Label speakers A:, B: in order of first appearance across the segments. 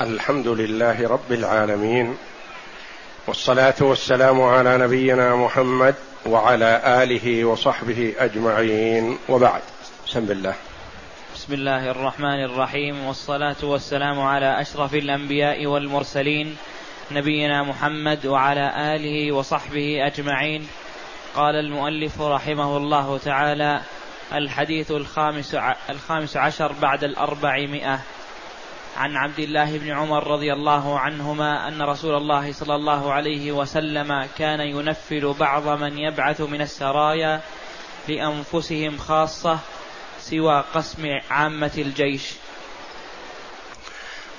A: الحمد لله رب العالمين والصلاة والسلام على نبينا محمد وعلى آله وصحبه أجمعين وبعد. بسم الله.
B: بسم الله الرحمن الرحيم. والصلاة والسلام على أشرف الأنبياء والمرسلين نبينا محمد وعلى آله وصحبه أجمعين. قال المؤلف رحمه الله تعالى الحديث الخامس الخامس عشر بعد الأربعمائة. عن عبد الله بن عمر رضي الله عنهما أن رسول الله صلى الله عليه وسلم كان ينفل بعض من يبعث من السرايا لأنفسهم خاصة سوى قسم عامة الجيش.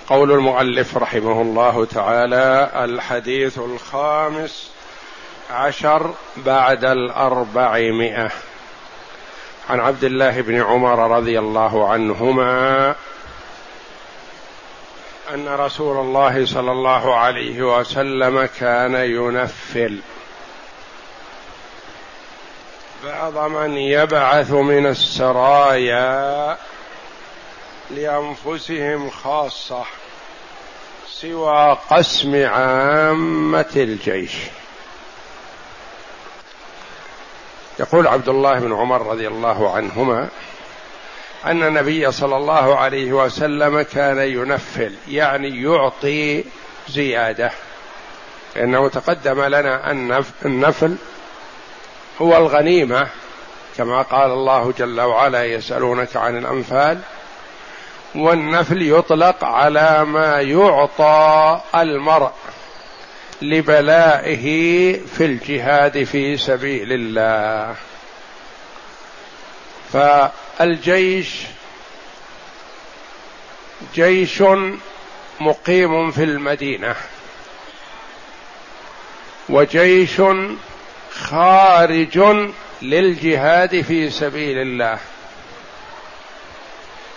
A: قول المؤلف رحمه الله تعالى الحديث الخامس عشر بعد الأربعمائة. عن عبد الله بن عمر رضي الله عنهما أن رسول الله صلى الله عليه وسلم كان ينفل. بعض من يبعث من السرايا لأنفسهم خاصة سوى قسم عامة الجيش. يقول عبد الله بن عمر رضي الله عنهما أن النبي صلى الله عليه وسلم كان ينفل يعني يعطي زيادة. لأنه تقدم لنا أن النفل هو الغنيمة كما قال الله جل وعلا يسألونك عن الأنفال. والنفل يطلق على ما يعطى المرء لبلائه في الجهاد في سبيل الله. فالجيش جيش مقيم في المدينة وجيش خارج للجهاد في سبيل الله.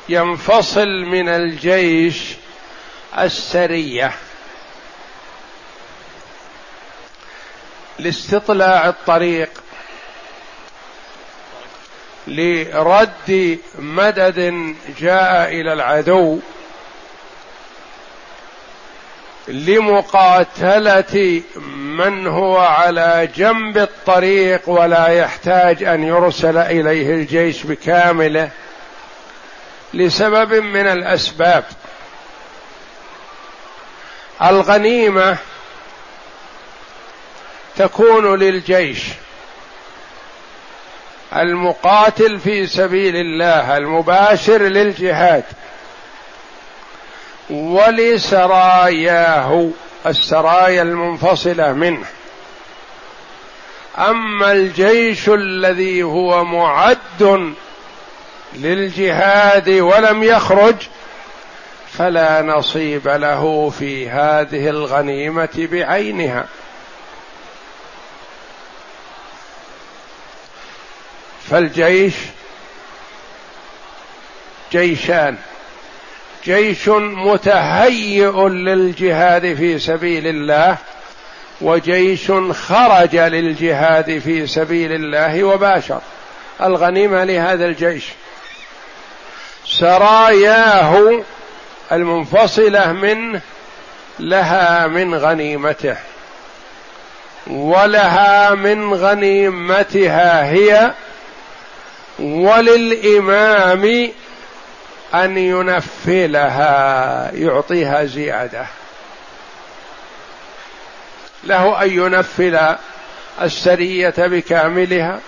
A: ينفصل من الجيش السرية لاستطلاع الطريق لرد مدد جاء إلى العدو لمقاتلة من هو على جنب الطريق ولا يحتاج أن يرسل إليه الجيش بكامله لسبب من الأسباب. الغنيمة تكون للجيش. المقاتل في سبيل الله المباشر للجهاد. ولسراياه السرايا المنفصلة منه. أما الجيش الذي هو معد للجهاد ولم يخرج فلا نصيب له في هذه الغنيمة بعينها. فالجيش جيشان. جيش متهيئ للجهاد في سبيل الله وجيش خرج للجهاد في سبيل الله وباشر. الغنيمة لهذا الجيش. سراياه المنفصلة منه لها من غنيمته. ولها من غنيمتها هي وللإمام أن ينفلها يعطيها زيادة. له أن ينفل السرية بكاملها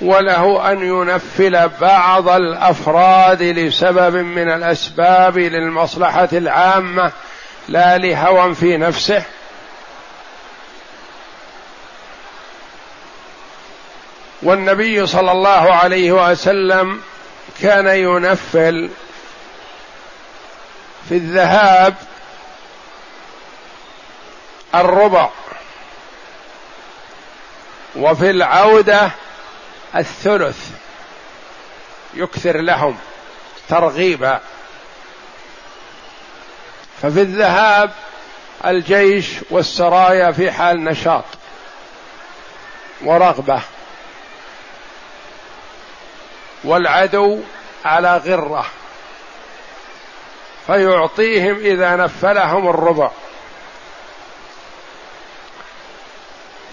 A: وله أن ينفل بعض الأفراد لسبب من الأسباب للمصلحة العامة لا لهوى في نفسه. والنبي صلى الله عليه وسلم كان ينفل في الذهاب الربع وفي العودة الثلث يكثر لهم ترغيبا. ففي الذهاب الجيش والسرايا في حال نشاط ورغبة. والعدو على غرة فيعطيهم إذا نفلهم الربع.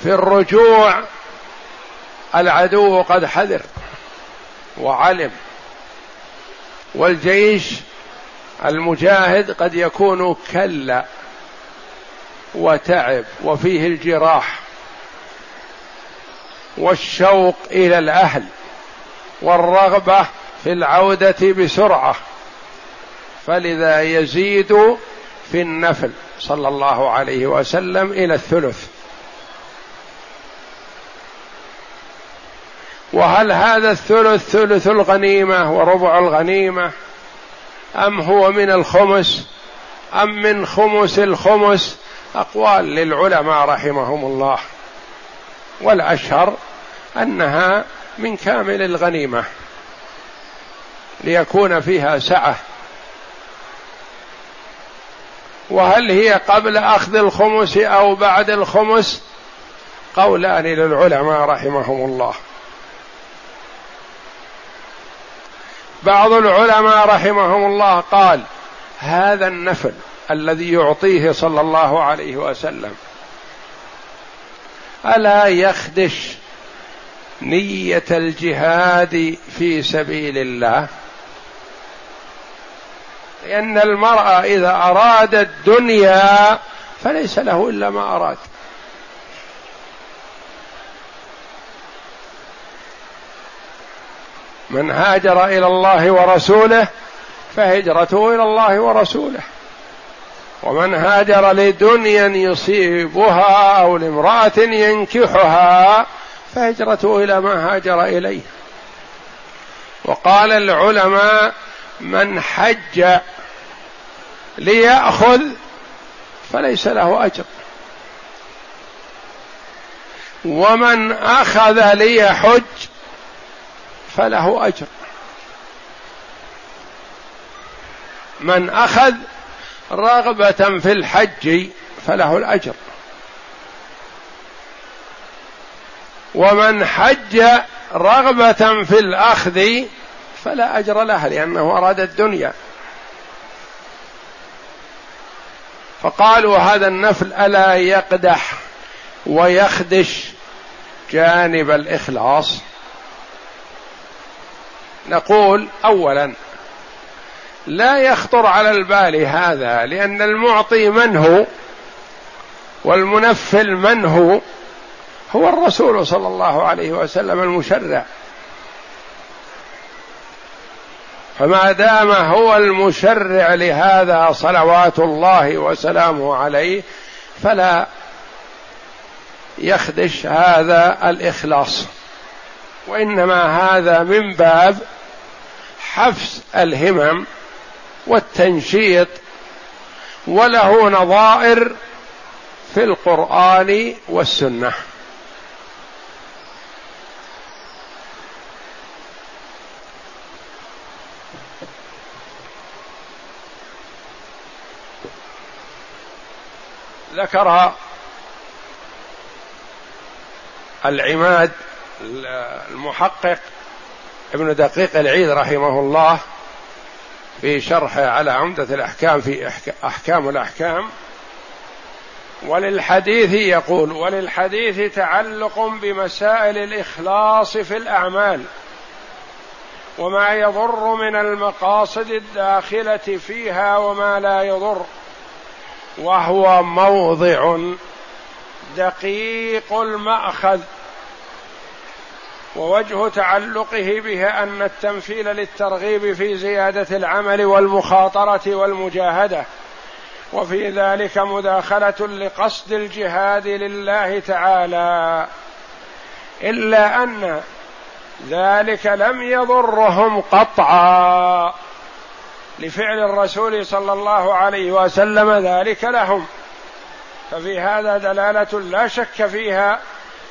A: في الرجوع العدو قد حذر وعلم والجيش المجاهد قد يكون كلا وتعب وفيه الجراح والشوق إلى الأهل. والرغبة في العودة بسرعة. فلذا يزيد في النفل صلى الله عليه وسلم إلى الثلث. وهل هذا الثلث ثلث الغنيمة وربع الغنيمة؟ أم هو من الخمس؟ أم من خمس الخمس؟ أقوال للعلماء رحمهم الله. والأشهر أنها من كامل الغنيمة ليكون فيها سعة. وهل هي قبل أخذ الخمس أو بعد الخمس؟ قولان للعلماء رحمهم الله. بعض العلماء رحمهم الله قال هذا النفل الذي يعطيه صلى الله عليه وسلم ألا يخدش نية الجهاد في سبيل الله. لأن المرء إذا أراد الدنيا فليس له إلا ما أراد. من هاجر إلى الله ورسوله فهجرته إلى الله ورسوله. ومن هاجر لدنيا يصيبها أو لامرأة ينكحها فهجرته إلى ما هاجر إليه. وقال العلماء من حج ليأخذ فليس له أجر. ومن أخذ ليحج فله أجر. من أخذ رغبة في الحج فله الأجر. ومن حج رغبة في الأخذ فلا أجر له لأنه أراد الدنيا. فقالوا هذا النفل ألا يقدح ويخدش جانب الإخلاص. نقول اولا لا يخطر على البال هذا لأن المعطي من هو والمنفل من هو؟ هو الرسول صلى الله عليه وسلم المشرع. فما دام هو المشرع لهذا صلوات الله وسلامه عليه فلا يخدش هذا الإخلاص. وإنما هذا من باب حفز الهمم والتنشيط وله نظائر في القرآن والسنة. ذكر العماد المحقق ابن دقيق العيد رحمه الله في شرحه على عمدة الأحكام في أحكام الأحكام. وللحديث يقول وللحديث تعلق بمسائل الإخلاص في الأعمال وما يضر من المقاصد الداخلة فيها وما لا يضر. وهو موضع دقيق المأخذ ووجه تعلقه به أن التمثيل للترغيب في زيادة العمل والمخاطرة والمجاهدة وفي ذلك مداخلة لقصد الجهاد لله تعالى إلا أن ذلك لم يضرهم قطعا. لفعل الرسول صلى الله عليه وسلم ذلك لهم. ففي هذا دلالة لا شك فيها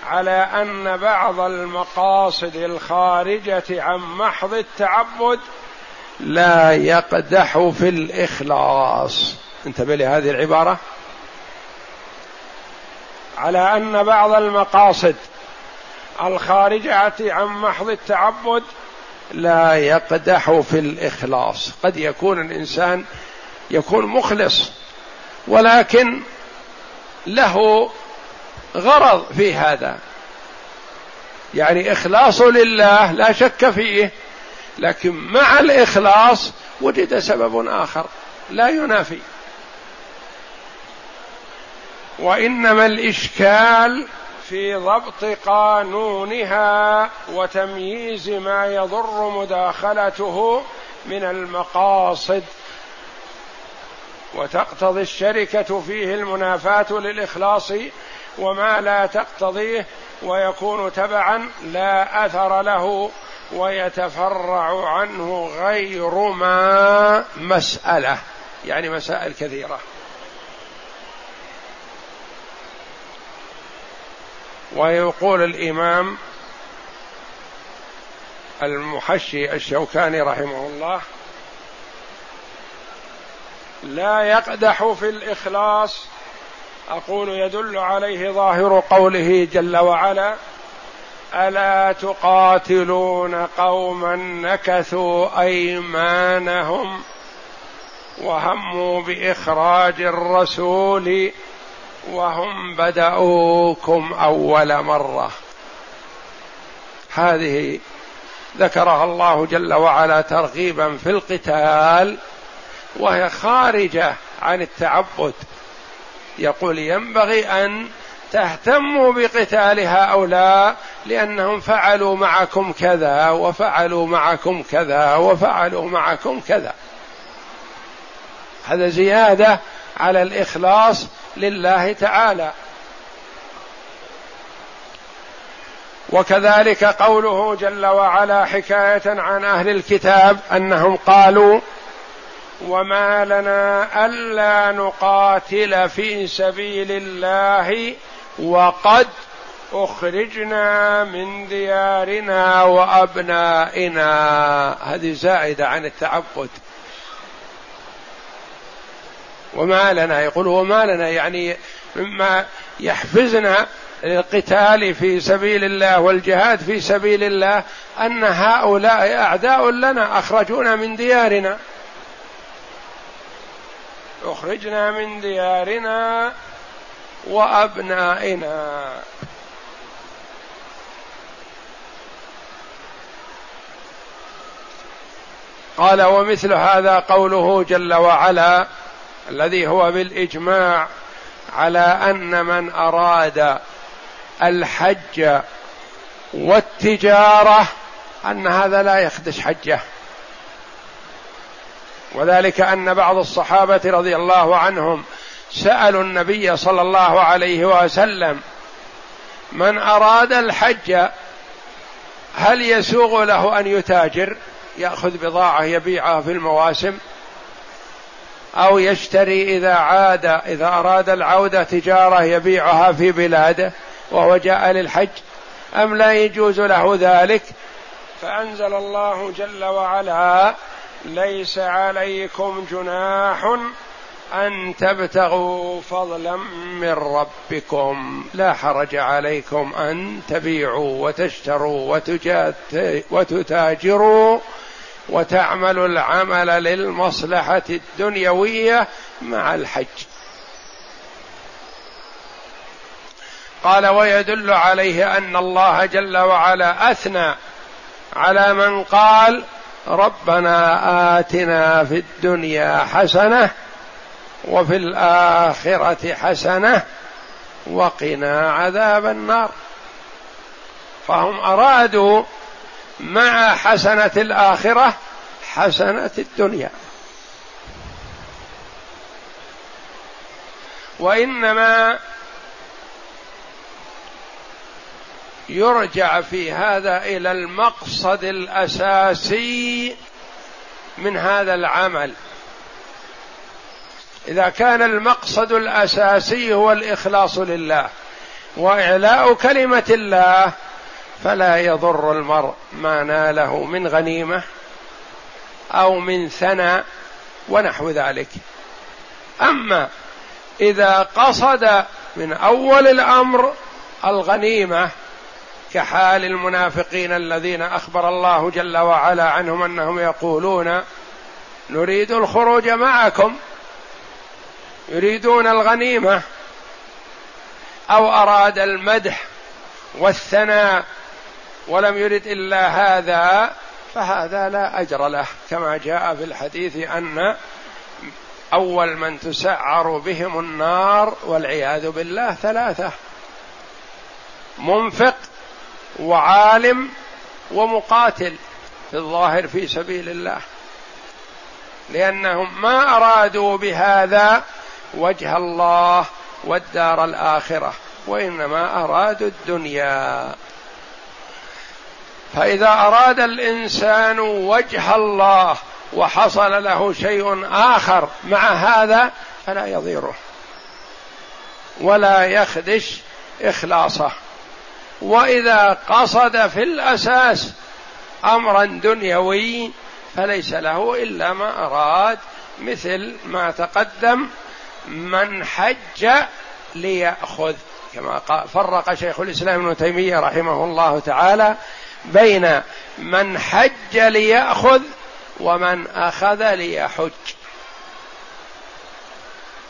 A: على أن بعض المقاصد الخارجة عن محض التعبد لا يقدح في الإخلاص. انتبه لهذه العبارة. على أن بعض المقاصد الخارجة عن محض التعبد لا يقدح في الإخلاص. قد يكون الإنسان يكون مخلص ولكن له غرض في هذا. يعني إخلاص لله لا شك فيه لكن مع الإخلاص وجد سبب آخر لا ينافي. وإنما الإشكال في ضبط قانونها وتمييز ما يضر مداخلته من المقاصد. وتقتضي الشركة فيه المنافاة للإخلاص وما لا تقتضيه ويكون تبعا لا أثر له ويتفرع عنه غير ما مسألة يعني مسائل كثيرة. ويقول الإمام المحشي الشوكاني رحمه الله لا يقدح في الإخلاص أقول يدل عليه ظاهر قوله جل وعلا ألا تقاتلون قوما نكثوا أيمانهم وهموا بإخراج الرسول وهم بدأوكم أول مرة. هذه ذكرها الله جل وعلا ترغيبا في القتال وهي خارجة عن التعبد. يقول ينبغي أن تهتموا بقتال هؤلاء لأنهم فعلوا معكم كذا وفعلوا معكم كذا وفعلوا معكم كذا. هذا زيادة على الإخلاص لله تعالى. وكذلك قوله جل وعلا حكاية عن أهل الكتاب أنهم قالوا وما لنا ألا نقاتل في سبيل الله وقد أخرجنا من ديارنا وأبنائنا. هذه زائدة عن التعبد. وما لنا. يقول وما لنا يعني مما يحفزنا للقتال في سبيل الله والجهاد في سبيل الله أن هؤلاء أعداء لنا أخرجونا من ديارنا. أخرجنا من ديارنا وأبنائنا. قال ومثل هذا قوله جل وعلا الذي هو بالإجماع على أن من أراد الحج والتجارة أن هذا لا يخدش حجه. وذلك أن بعض الصحابة رضي الله عنهم سألوا النبي صلى الله عليه وسلم من أراد الحج هل يسوغ له أن يتاجر؟ يأخذ بضاعة يبيعها في المواسم. أو يشتري إذا عاد إذا أراد العودة تجارة يبيعها في بلاده وهو جاء للحج أم لا يجوز له ذلك؟ فأنزل الله جل وعلا ليس عليكم جناح أن تبتغوا فضلا من ربكم لا حرج عليكم أن تبيعوا وتشتروا وتتاجروا وتعمل العمل للمصلحة الدنيوية مع الحج. قال ويدل عليه أن الله جل وعلا أثنى على من قال ربنا آتنا في الدنيا حسنة وفي الآخرة حسنة وقنا عذاب النار. فهم أرادوا مع حسنة الآخرة حسنة الدنيا. وإنما يرجع في هذا إلى المقصد الأساسي من هذا العمل. إذا كان المقصد الأساسي هو الإخلاص لله وإعلاء كلمة الله فلا يضر المرء ما ناله من غنيمة أو من ثنى ونحو ذلك. أما إذا قصد من أول الأمر الغنيمة كحال المنافقين الذين أخبر الله جل وعلا عنهم أنهم يقولون نريد الخروج معكم. يريدون الغنيمة أو أراد المدح والثناء ولم يرد إلا هذا فهذا لا أجر له. كما جاء في الحديث أن أول من تسعر بهم النار والعياذ بالله ثلاثة. منفق وعالم ومقاتل في الظاهر في سبيل الله. لأنهم ما أرادوا بهذا وجه الله والدار الآخرة وإنما أرادوا الدنيا. فإذا أراد الإنسان وجه الله وحصل له شيء آخر مع هذا فلا يضيره. ولا يخدش إخلاصه. وإذا قصد في الأساس أمرا دنيوي فليس له إلا ما أراد مثل ما تقدم من حج ليأخذ كما فرق شيخ الإسلام ابن تيمية رحمه الله تعالى بين من حج ليأخذ ومن أخذ ليحج.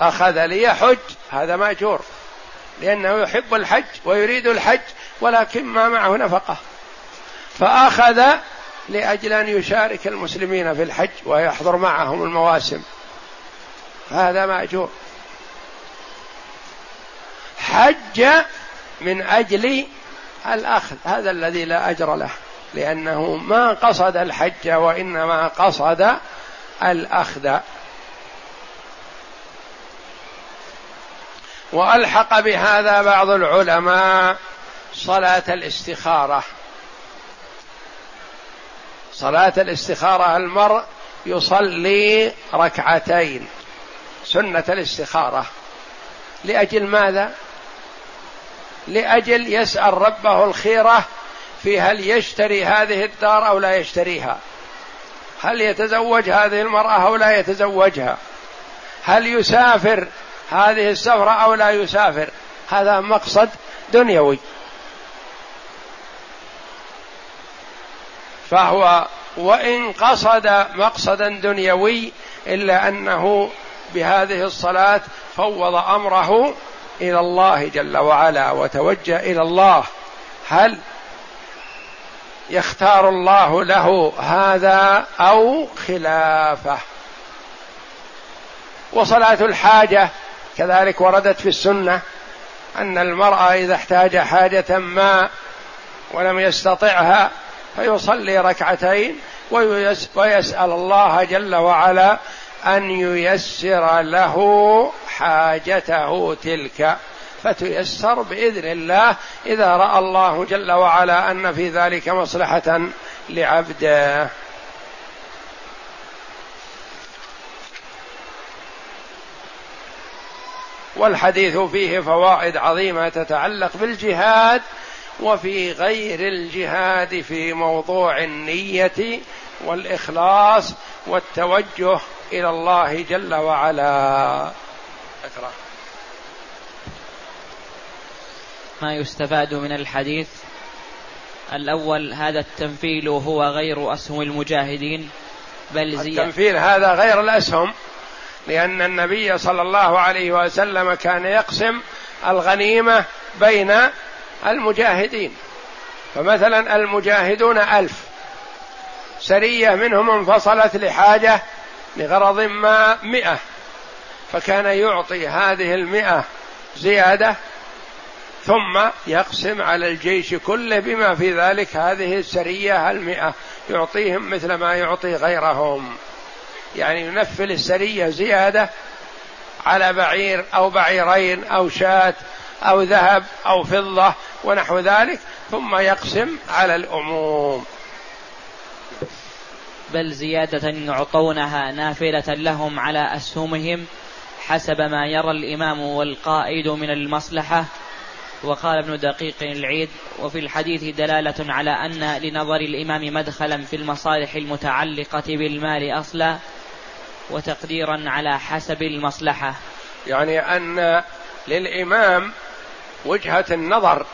A: أخذ ليحج هذا مأجور لأنه يحب الحج ويريد الحج ولكن ما معه نفقة. فأخذ لأجل أن يشارك المسلمين في الحج ويحضر معهم المواسم. هذا مأجور. حج من أجل الأخذ هذا الذي لا أجر له لأنه ما قصد الحج وإنما قصد الأخذ. وألحق بهذا بعض العلماء صلاة الاستخارة. صلاة الاستخارة المرء يصلي ركعتين سنة الاستخارة. لأجل ماذا؟ لأجل يسأل ربه الخيرة في هل يشتري هذه الدار أو لا يشتريها. هل يتزوج هذه المرأة أو لا يتزوجها. هل يسافر هذه السفرة أو لا يسافر. هذا مقصد دنيوي. فهو وإن قصد مقصدا دنيوي إلا أنه بهذه الصلاة فوض أمره إلى الله جل وعلا وتوجه إلى الله. هل يختار الله له هذا أو خلافه؟ وصلاة الحاجة كذلك وردت في السنة أن المرأة إذا احتاج حاجة ما ولم يستطعها فيصلي ركعتين ويسأل الله جل وعلا أن ييسر له حاجته تلك فتيسر بإذن الله إذا رأى الله جل وعلا أن في ذلك مصلحة لعبده. والحديث فيه فوائد عظيمة تتعلق بالجهاد وفي غير الجهاد في موضوع النية والإخلاص والتوجه إلى الله جل وعلا. اقرا
B: ما يستفاد من الحديث. الأول هذا التنفيل هو غير أسهم المجاهدين
A: بل زي التنفيل هذا غير الأسهم لأن النبي صلى الله عليه وسلم كان يقسم الغنيمة بين المجاهدين. فمثلا المجاهدون ألف. سرية منهم انفصلت لحاجة لغرض ما مئة. فكان يعطي هذه المئة زيادة ثم يقسم على الجيش كله بما في ذلك هذه السرية المئة يعطيهم مثل ما يعطي غيرهم. يعني ينفل السرية زيادة على بعير أو بعيرين أو شاة أو ذهب أو فضة ونحو ذلك ثم يقسم على العموم
B: بل زيادة يعطونها نافلة لهم على أسهمهم حسب ما يرى الإمام والقائد من المصلحة. وقال ابن دقيق العيد وفي الحديث دلالة على أن لنظر الإمام مدخلا في المصالح المتعلقة بالمال أصلا وتقديرا على حسب المصلحة.
A: يعني أن للإمام وجهة النظر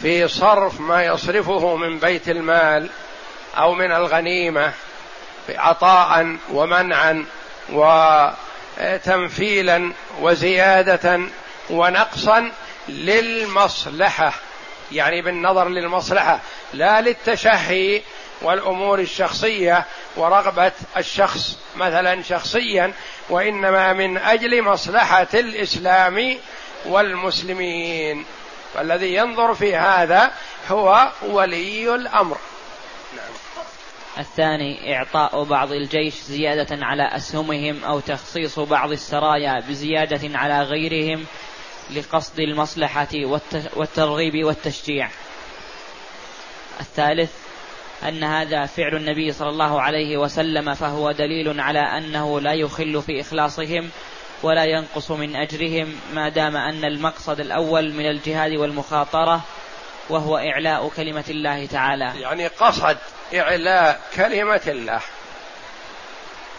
A: في صرف ما يصرفه من بيت المال أو من الغنيمة عطاء ومنعا تمثيلا وزيادة ونقصا للمصلحة يعني بالنظر للمصلحة لا للتشهي والأمور الشخصية ورغبة الشخص مثلا شخصيا وإنما من أجل مصلحة الإسلام والمسلمين والذي ينظر في هذا هو ولي الأمر.
B: الثاني إعطاء بعض الجيش زيادة على أسهمهم أو تخصيص بعض السرايا بزيادة على غيرهم لقصد المصلحة والترغيب والتشجيع. الثالث أن هذا فعل النبي صلى الله عليه وسلم فهو دليل على أنه لا يخل في إخلاصهم ولا ينقص من أجرهم ما دام أن المقصد الأول من الجهاد والمخاطرة وهو إعلاء كلمة الله تعالى
A: يعني قصد إعلاء كلمة الله.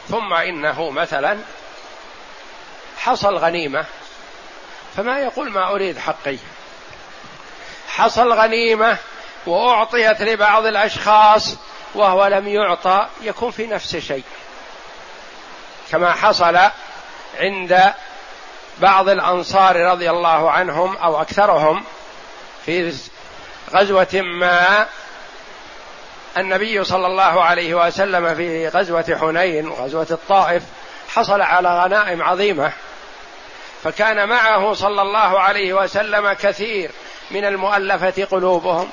A: ثم إنه مثلا حصل غنيمة. فما يقول ما أريد حقي. حصل غنيمة وأعطيت لبعض الأشخاص وهو لم يعطى يكون في نفس الشيء كما حصل عند بعض الأنصار رضي الله عنهم أو أكثرهم في غزوة ما النبي صلى الله عليه وسلم في غزوة حنين وغزوة الطائف حصل على غنائم عظيمة. فكان معه صلى الله عليه وسلم كثير من المؤلفة قلوبهم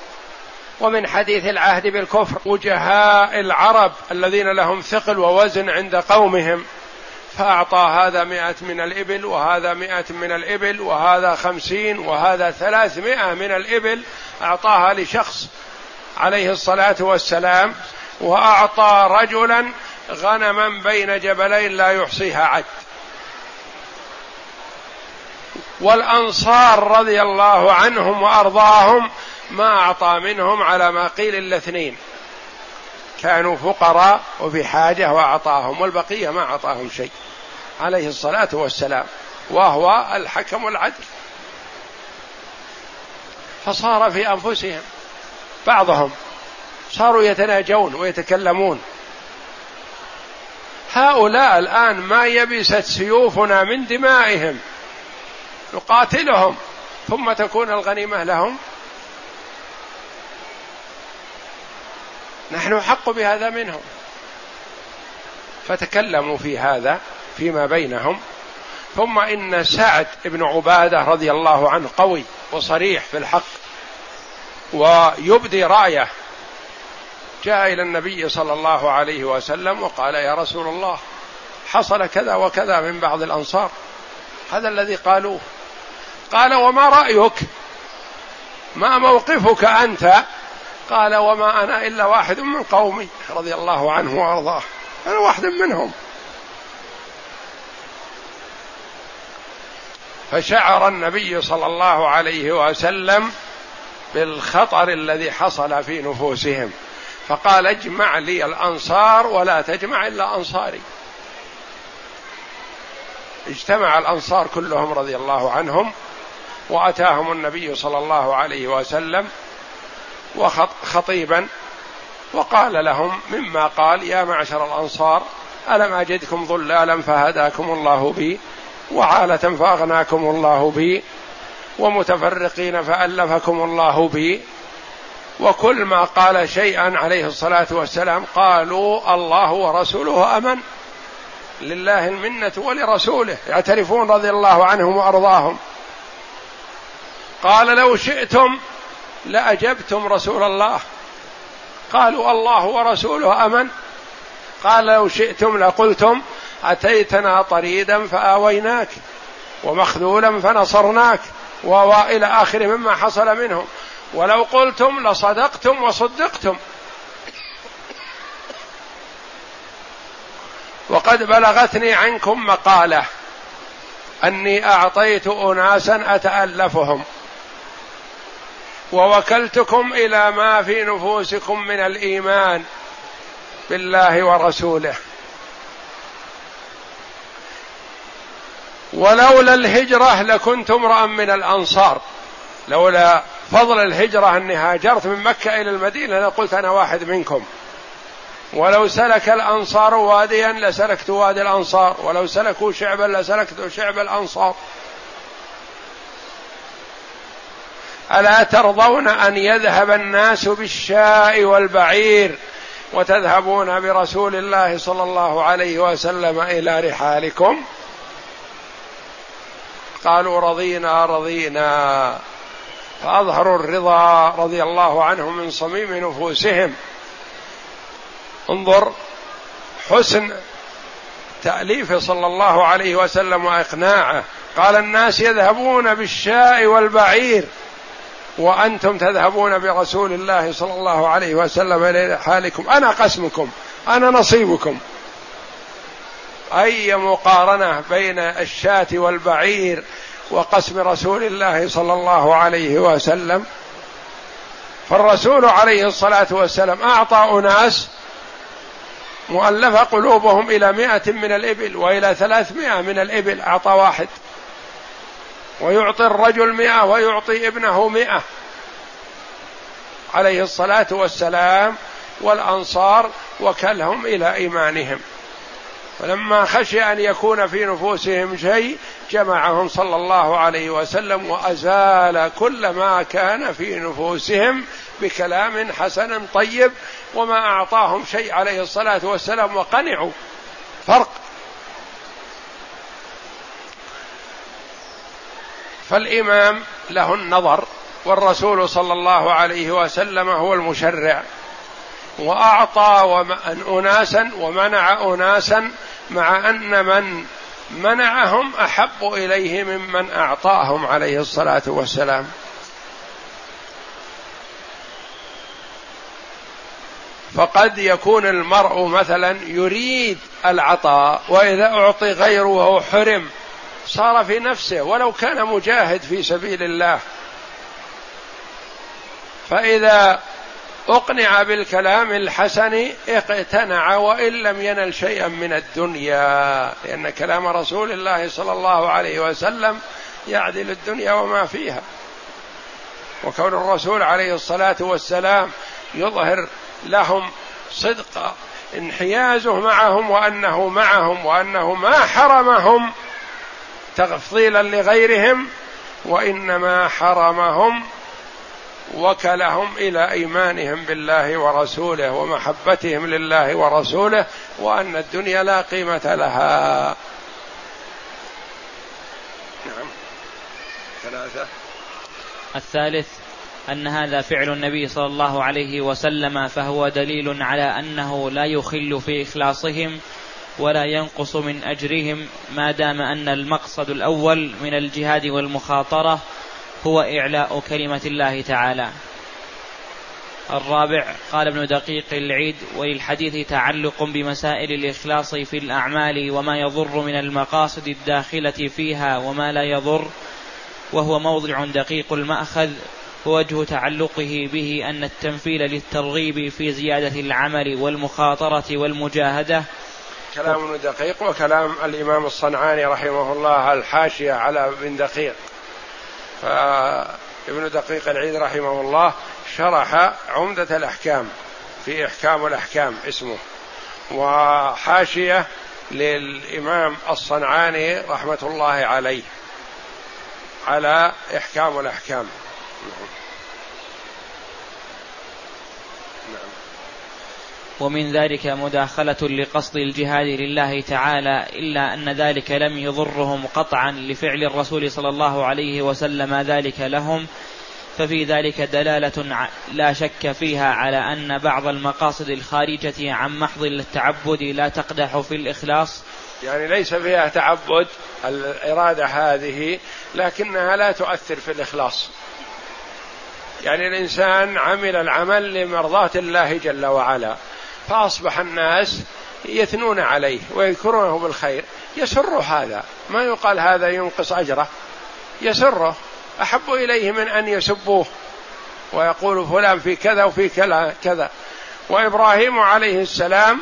A: ومن حديث العهد بالكفر. وجهاء العرب الذين لهم ثقل ووزن عند قومهم. فأعطى هذا مئة من الإبل وهذا مئة من الإبل وهذا خمسين وهذا ثلاثمائة من الإبل. أعطاها لشخص عليه الصلاة والسلام وأعطى رجلا غنما بين جبلين لا يحصيها عد. والأنصار رضي الله عنهم وأرضاهم ما أعطى منهم على ما قيل إلا اثنين كانوا فقراء وفي حاجة وأعطاهم والبقية ما أعطاهم شيء. عليه الصلاة والسلام وهو الحكم العدل. فصار في أنفسهم. بعضهم صاروا يتناجون ويتكلمون. هؤلاء الآن ما يبست سيوفنا من دمائهم. نقاتلهم ثم تكون الغنيمة لهم. نحن حق بهذا منهم. فتكلموا في هذا فيما بينهم. ثم إن سعد بن عبادة رضي الله عنه قوي وصريح في الحق. ويبدي رأيه. جاء إلى النبي صلى الله عليه وسلم وقال يا رسول الله حصل كذا وكذا من بعض الأنصار. هذا الذي قالوه. قال وما رأيك؟ ما موقفك أنت؟ قال وما أنا إلا واحد من قومي رضي الله عنه وأرضاه. أنا واحد منهم. فشعر النبي صلى الله عليه وسلم بالخطر الذي حصل في نفوسهم. فقال اجمع لي الأنصار ولا تجمع إلا أنصاري. اجتمع الأنصار كلهم رضي الله عنهم وأتاهم النبي صلى الله عليه وسلم وخطيبا وقال لهم مما قال يا معشر الأنصار ألم أجدكم ضلالا فهداكم الله بي وعالة فأغناكم الله بي ومتفرقين فألفكم الله بي وكل ما قال شيئا عليه الصلاة والسلام قالوا الله ورسوله أمن. لله المنة ولرسوله. يعترفون رضي الله عنهم وأرضاهم. قال لو شئتم لأجبتم رسول الله. قالوا الله ورسوله أمن. قال لو شئتم لقلتم أتيتنا طريدا فآويناك ومخذولا فنصرناك. وإلى آخر مما حصل منهم. ولو قلتم لصدقتم وصدقتم. وقد بلغتني عنكم مقالة. أني أعطيت أناسا أتألفهم. ووكلتكم إلى ما في نفوسكم من الإيمان بالله ورسوله. ولولا الهجرة لكنت امرأ من الأنصار. لولا فضل الهجرة أني هاجرت من مكة إلى المدينة لقلت أنا واحد منكم. ولو سلك الأنصار واديا لسلكت وادي الأنصار. ولو سلكوا شعبا لسلكت شعب الأنصار. ألا ترضون أن يذهب الناس بالشاء والبعير وتذهبون برسول الله صلى الله عليه وسلم إلى رحالكم؟ قالوا رضينا رضينا. فأظهروا الرضا رضي الله عنهم من صميم نفوسهم. انظر حسن تأليف صلى الله عليه وسلم وإقناعه. قال الناس يذهبون بالشاء والبعير وأنتم تذهبون برسول الله صلى الله عليه وسلم إلى حالكم. أنا قسمكم أنا نصيبكم. أي مقارنة بين الشاة والبعير وقسم رسول الله صلى الله عليه وسلم. فالرسول عليه الصلاة والسلام أعطى أناس مؤلفة قلوبهم إلى مائة من الإبل وإلى ثلاثمائة من الإبل. أعطى واحد. ويعطي الرجل مئة ويعطي ابنه مئة. عليه الصلاة والسلام والأنصار وكلهم إلى إيمانهم. فلما خشي أن يكون في نفوسهم شيء جمعهم صلى الله عليه وسلم وأزال كل ما كان في نفوسهم بكلام حسن طيب وما أعطاهم شيء عليه الصلاة والسلام وقنعوا. فرق. فالإمام له النظر والرسول صلى الله عليه وسلم هو المشرع. وأعطى أناسا ومنع أناسا مع أن من منعهم أحب إليه ممن أعطاهم عليه الصلاة والسلام. فقد يكون المرء مثلا يريد العطاء وإذا أعطي غيره حرم صار في نفسه ولو كان مجاهد في سبيل الله. فإذا أقنع بالكلام الحسن اقتنع وإن لم ينل شيئا من الدنيا. لأن كلام رسول الله صلى الله عليه وسلم يعدل الدنيا وما فيها. وكون الرسول عليه الصلاة والسلام يظهر لهم صدق انحيازه معهم وأنه معهم وأنه ما حرمهم تفضيلا لغيرهم وإنما حرمهم وكلهم إلى إيمانهم بالله ورسوله ومحبتهم لله ورسوله وأن الدنيا لا قيمة لها. نعم.
B: ثلاثة. الثالث أن هذا فعل النبي صلى الله عليه وسلم فهو دليل على أنه لا يخل في إخلاصهم ولا ينقص من أجرهم ما دام أن المقصد الأول من الجهاد والمخاطرة هو إعلاء كلمة الله تعالى. الرابع قال ابن دقيق العيد وللحديث تعلق بمسائل الإخلاص في الأعمال وما يضر من المقاصد الداخلة فيها وما لا يضر. وهو موضع دقيق المأخذ ووجه تعلقه به أن التمثيل للترغيب في زيادة العمل والمخاطرة والمجاهدة.
A: كلام دقيق وكلام الإمام الصنعاني رحمه الله الحاشية على ابن دقيق. فابن دقيق العيد رحمه الله شرح عمدة الأحكام في إحكام الأحكام اسمه وحاشية للإمام الصنعاني رحمة الله عليه على إحكام الأحكام.
B: ومن ذلك مداخلة لقصد الجهاد لله تعالى إلا أن ذلك لم يضرهم قطعا لفعل الرسول صلى الله عليه وسلم ذلك لهم. ففي ذلك دلالة لا شك فيها على أن بعض المقاصد الخارجة عن محض التعبد لا تقدح في الإخلاص.
A: يعني ليس فيها تعبد الإرادة هذه لكنها لا تؤثر في الإخلاص. يعني الإنسان عمل العمل لمرضاة الله جل وعلا. فأصبح الناس يثنون عليه ويذكرونه بالخير. يسر هذا. ما يقال هذا ينقص أجره. يسره أحب إليه من أن يسبوه. ويقول فلان في كذا وفي كذا. وإبراهيم عليه السلام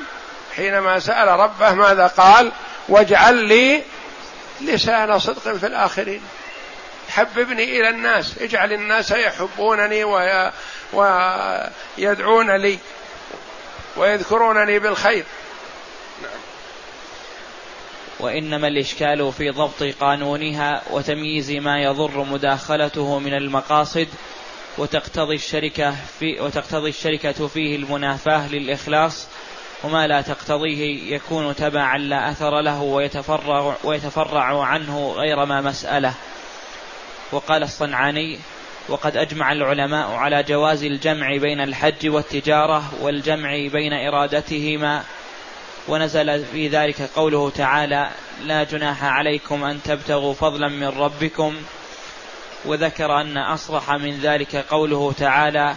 A: حينما سأل ربه ماذا قال؟ واجعل لي لسان صدق في الآخرين. حببني إلى الناس. اجعل الناس يحبونني ويدعون لي. ويذكرونني بالخير. نعم.
B: وإنما الإشكال في ضبط قانونها وتمييز ما يضر مداخلته من المقاصد وتقتضي الشركة في وتقتضي الشركة فيه المنافاة للإخلاص وما لا تقتضيه يكون تبعا لا أثر له ويتفرع, ويتفرع عنه غير ما مسألة. وقال الصنعاني وقد أجمع العلماء على جواز الجمع بين الحج والتجارة والجمع بين إرادتهما. ونزل في ذلك قوله تعالى لا جناح عليكم أن تبتغوا فضلا من ربكم وذكر أن أصرح من ذلك قوله تعالى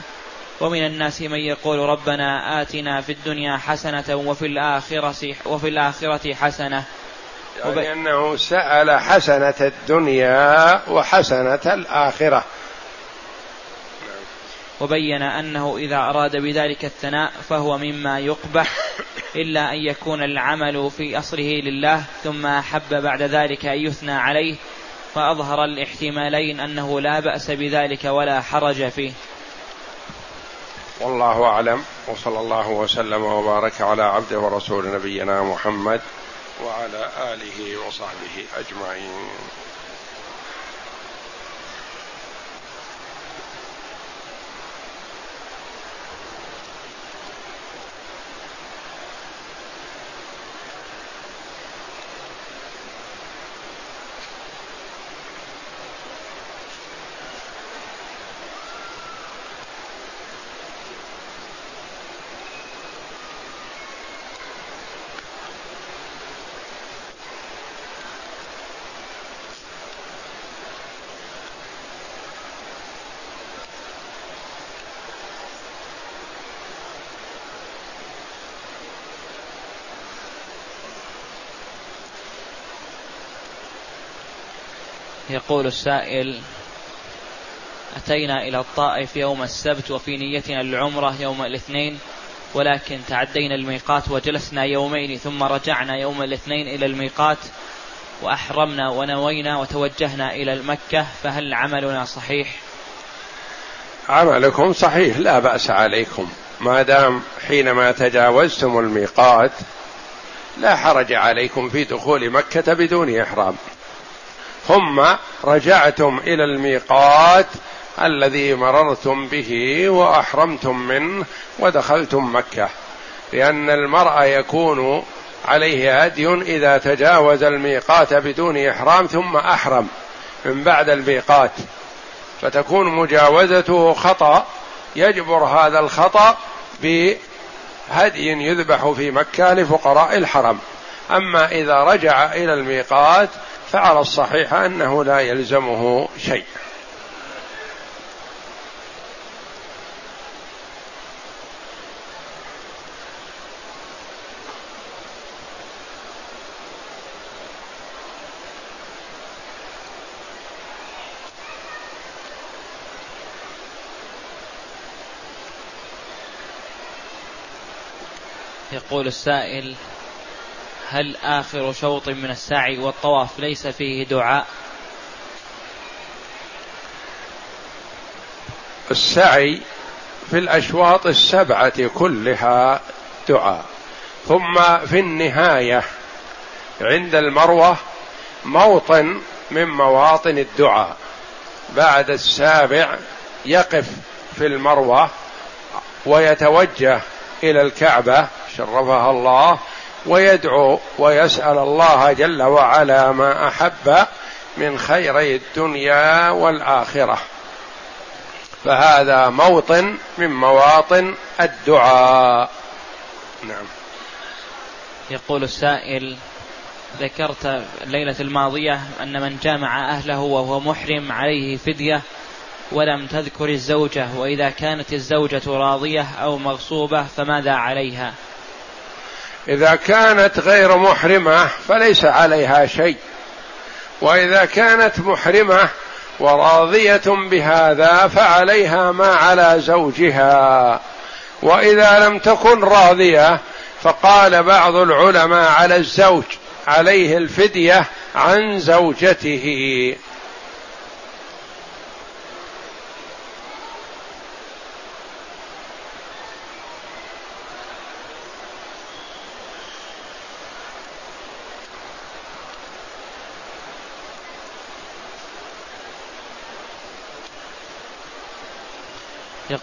B: ومن الناس من يقول ربنا آتنا في الدنيا حسنة وفي الآخرة وفي الآخرة حسنة
A: يعني أنه سأل حسنة الدنيا وحسنة الآخرة.
B: وبين أنه إذا أراد بذلك الثناء فهو مما يقبح إلا أن يكون العمل في أصله لله ثم أحب بعد ذلك أن يثنى عليه فأظهر الاحتمالين أنه لا بأس بذلك ولا حرج فيه.
A: والله أعلم وصلى الله وسلم وبارك على عبده ورسول نبينا محمد وعلى آله وصحبه أجمعين.
B: يقول السائل أتينا إلى الطائف يوم السبت وفي نيتنا العمرة يوم الاثنين ولكن تعدينا الميقات وجلسنا يومين ثم رجعنا يوم الاثنين إلى الميقات وأحرمنا ونوينا وتوجهنا إلى مكة فهل عملنا صحيح؟
A: عملكم صحيح لا بأس عليكم ما دام حينما تجاوزتم الميقات لا حرج عليكم في دخول مكة بدون إحرام ثم رجعتم إلى الميقات الذي مررتم به وأحرمتم منه ودخلتم مكة. لأن المرء يكون عليه هدي إذا تجاوز الميقات بدون إحرام ثم أحرم من بعد الميقات. فتكون مجاوزته خطأ يجبر هذا الخطأ بهدي يذبح في مكة لفقراء الحرم. أما إذا رجع إلى الميقات فعلى الصحيح أنه لا يلزمه شيء.
B: يقول السائل هل آخر شوط من السعي والطواف ليس فيه دعاء؟
A: السعي في الأشواط السبعة كلها دعاء. ثم في النهاية عند المروة موطن من مواطن الدعاء. بعد السابع يقف في المروة ويتوجه إلى الكعبة شرفها الله ويدعو ويسأل الله جل وعلا ما أحب من خيري الدنيا والآخرة. فهذا موطن من مواطن الدعاء. نعم.
B: يقول السائل ذكرت الليلة الماضية أن من جامع أهله وهو محرم عليه فدية ولم تذكر الزوجة وإذا كانت الزوجة راضية أو مغصوبة فماذا عليها؟
A: إذا كانت غير محرمة فليس عليها شيء. وإذا كانت محرمة وراضية بهذا فعليها ما على زوجها. وإذا لم تكن راضية فقال بعض العلماء على الزوج عليه الفدية عن زوجته.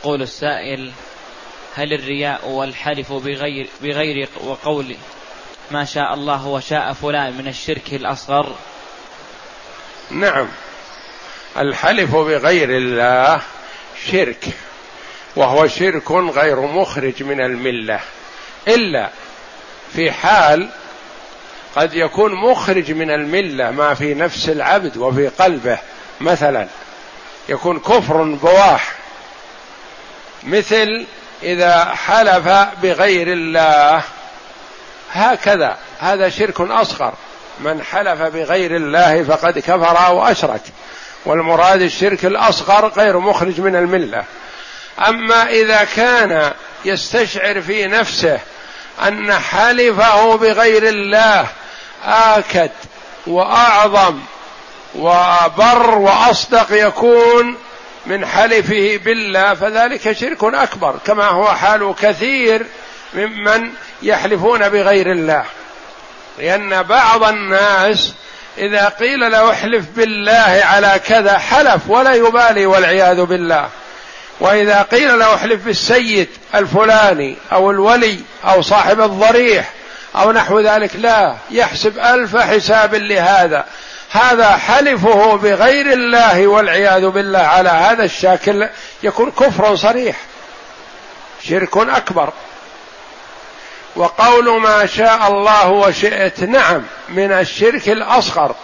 B: يقول السائل هل الرياء والحلف بغير بغير وقول ما شاء الله وشاء فلان من الشرك الأصغر؟
A: نعم. الحلف بغير الله شرك وهو شرك غير مخرج من الملة إلا في حال قد يكون مخرج من الملة ما في نفس العبد وفي قلبه مثلا يكون كفر بواح مثل إذا حلف بغير الله. هكذا. هذا شرك أصغر. من حلف بغير الله فقد كفر أو اشرك والمراد الشرك الأصغر غير مخرج من الملة. أما إذا كان يستشعر في نفسه أن حلفه بغير الله آكد وأعظم وبر وأصدق يكون من حلفه بالله فذلك شرك أكبر كما هو حال كثير ممن يحلفون بغير الله. لأن بعض الناس إذا قيل له احلف بالله على كذا حلف ولا يبالي والعياذ بالله. وإذا قيل له احلف بالسيد الفلاني أو الولي أو صاحب الضريح أو نحو ذلك لا يحسب ألف حساب لهذا. هذا حلفه بغير الله والعياذ بالله على هذا الشاكل يكون كفر صريح شرك أكبر. وقول ما شاء الله وشئت نعم من الشرك الأصغر.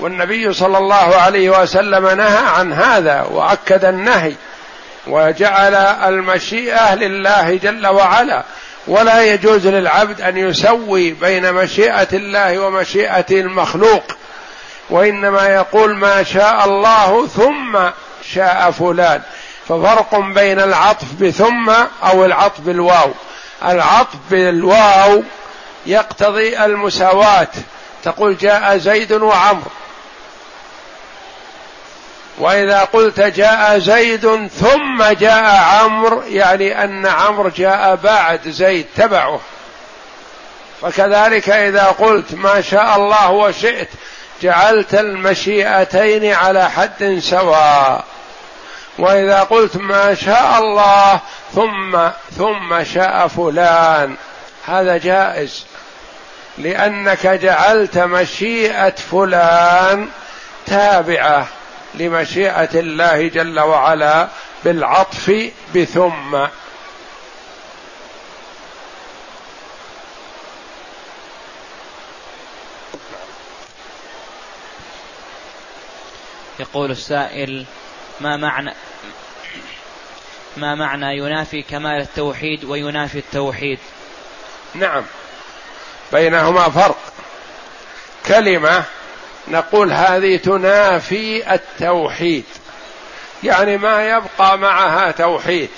A: والنبي صلى الله عليه وسلم نهى عن هذا وأكد النهي وجعل المشيئة لله جل وعلا. ولا يجوز للعبد أن يسوي بين مشيئة الله ومشيئة المخلوق. وإنما يقول ما شاء الله ثم شاء فلان. ففرق بين العطف بثم أو العطف بالواو. العطف بالواو يقتضي المساواة. تقول جاء زيد وعمر وإذا قلت جاء زيد ثم جاء عمرو يعني أن عمرو جاء بعد زيد تبعه. فكذلك إذا قلت ما شاء الله وشئت جعلت المشيئتين على حد سواء. وإذا قلت ما شاء الله ثم ثم شاء فلان. هذا جائز. لأنك جعلت مشيئة فلان تابعة لمشيئة الله جل وعلا بالعطف بثم.
B: يقول السائل ما معنى ما معنى ينافي كمال التوحيد وينافي التوحيد؟
A: نعم. بينهما فرق. كلمة نقول هذه تنافي التوحيد. يعني ما يبقى معها توحيد.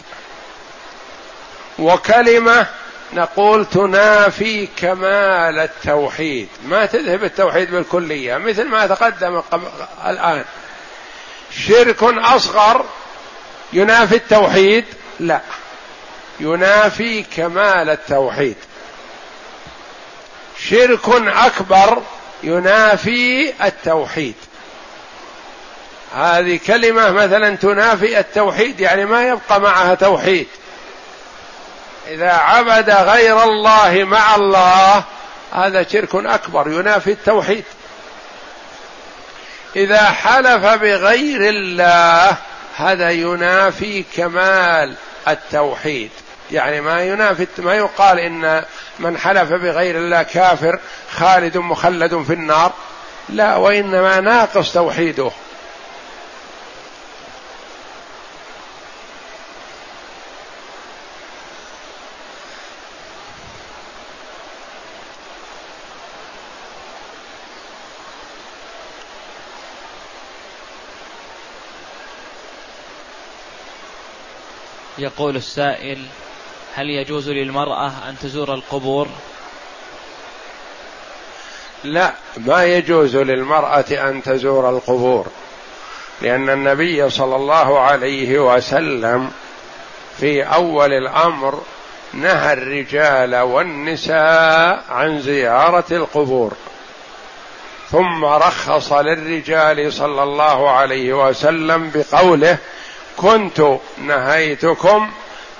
A: وكلمة نقول تنافي كمال التوحيد. ما تذهب التوحيد بالكلية مثل ما تقدم الآن. شرك أصغر ينافي التوحيد؟ لا. ينافي كمال التوحيد. شرك أكبر ينافي التوحيد. هذه كلمة مثلا تنافي التوحيد يعني ما يبقى معها توحيد. إذا عبد غير الله مع الله هذا شرك أكبر ينافي التوحيد. إذا حلف بغير الله هذا ينافي كمال التوحيد. يعني ما ينافي ما يقال إن من حلف بغير الله كافر خالد مخلد في النار. لا وإنما ناقص توحيده.
B: يقول السائل هل يجوز للمرأة أن تزور القبور؟
A: لا ما يجوز للمرأة أن تزور القبور لأن النبي صلى الله عليه وسلم في أول الأمر نهى الرجال والنساء عن زيارة القبور ثم رخص للرجال صلى الله عليه وسلم بقوله كنت نهيتكم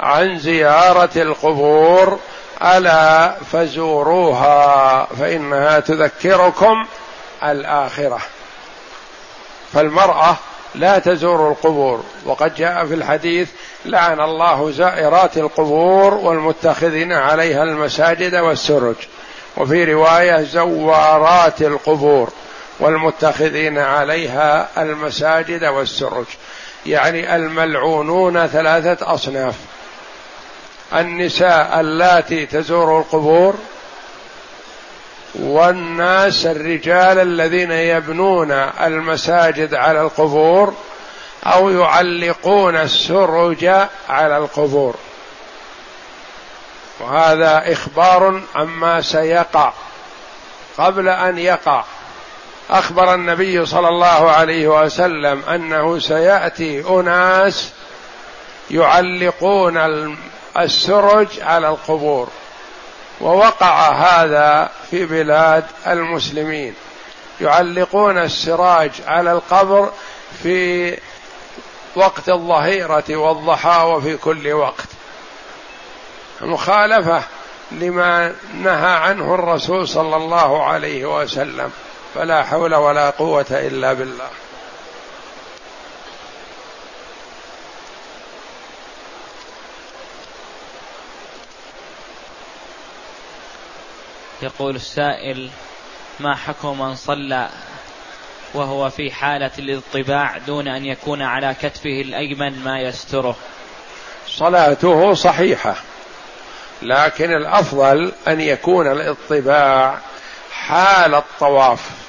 A: عن زيارة القبور ألا فزوروها فإنها تذكركم الآخرة. فالمرأة لا تزور القبور وقد جاء في الحديث لعن الله زائرات القبور والمتخذين عليها المساجد والسرج. وفي رواية زوارات القبور والمتخذين عليها المساجد والسرج. يعني الملعونون ثلاثة أصناف. النساء اللاتي تزور القبور والناس الرجال الذين يبنون المساجد على القبور أو يعلقون السرج على القبور. وهذا إخبار عما سيقع قبل أن يقع. أخبر النبي صلى الله عليه وسلم أنه سيأتي أناس يعلقون السرج على القبور ووقع هذا في بلاد المسلمين. يعلقون السراج على القبر في وقت الظهيرة والضحى وفي كل وقت. مخالفة لما نهى عنه الرسول صلى الله عليه وسلم. فلا حول ولا قوة إلا بالله.
B: يقول السائل ما حكم من صلى وهو في حالة الاضطباع دون أن يكون على كتفه الأيمن ما يستره؟
A: صلاته صحيحة لكن الأفضل أن يكون الاضطباع حال الطواف.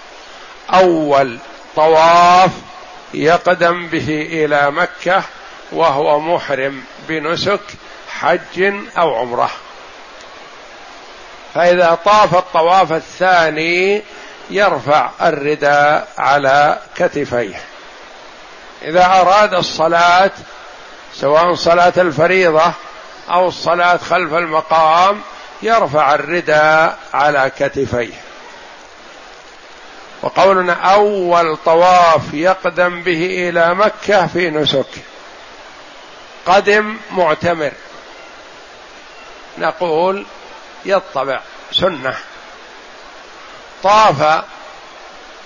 A: أول طواف يقدم به إلى مكة وهو محرم بنسك حج أو عمرة. فإذا طاف الطواف الثاني يرفع الرداء على كتفيه. إذا أراد الصلاة سواء صلاة الفريضة أو الصلاة خلف المقام يرفع الرداء على كتفيه. وقولنا أول طواف يقدم به إلى مكة في نسك. قدم معتمر. نقول يطبع سنة. طاف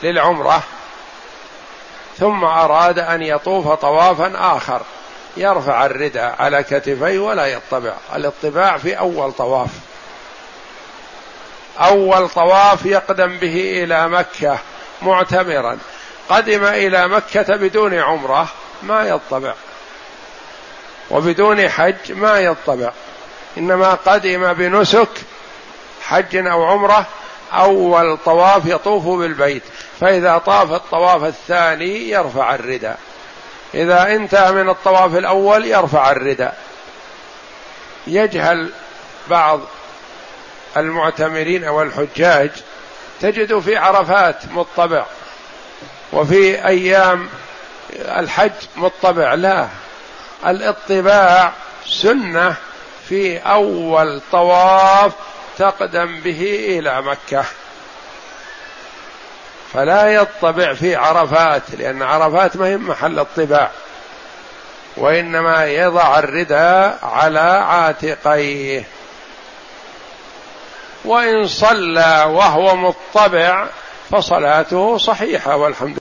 A: للعمرة. ثم أراد أن يطوف طوافا آخر. يرفع الرداء على كتفيه ولا يطبع. الاطباع في أول طواف. أول طواف يقدم به إلى مكة. معتمرا. قدم إلى مكة بدون عمرة ما يطبع. وبدون حج ما يطبع. إنما قدم بنسك حج أو عمرة أول طواف يطوف بالبيت. فإذا طاف الطواف الثاني يرفع الرداء. إذا انتهى من الطواف الأول يرفع الرداء. يجهل بعض المعتمرين والحجاج تجد في عرفات مطبع وفي أيام الحج مطبع. لا الاطباع سنة في أول طواف تقدم به إلى مكة. فلا يطبع في عرفات لأن عرفات ما هي محل الطباع وإنما يضع الرداء على عاتقيه. وإن صلى وهو مطبع فصلاته صحيحة والحمد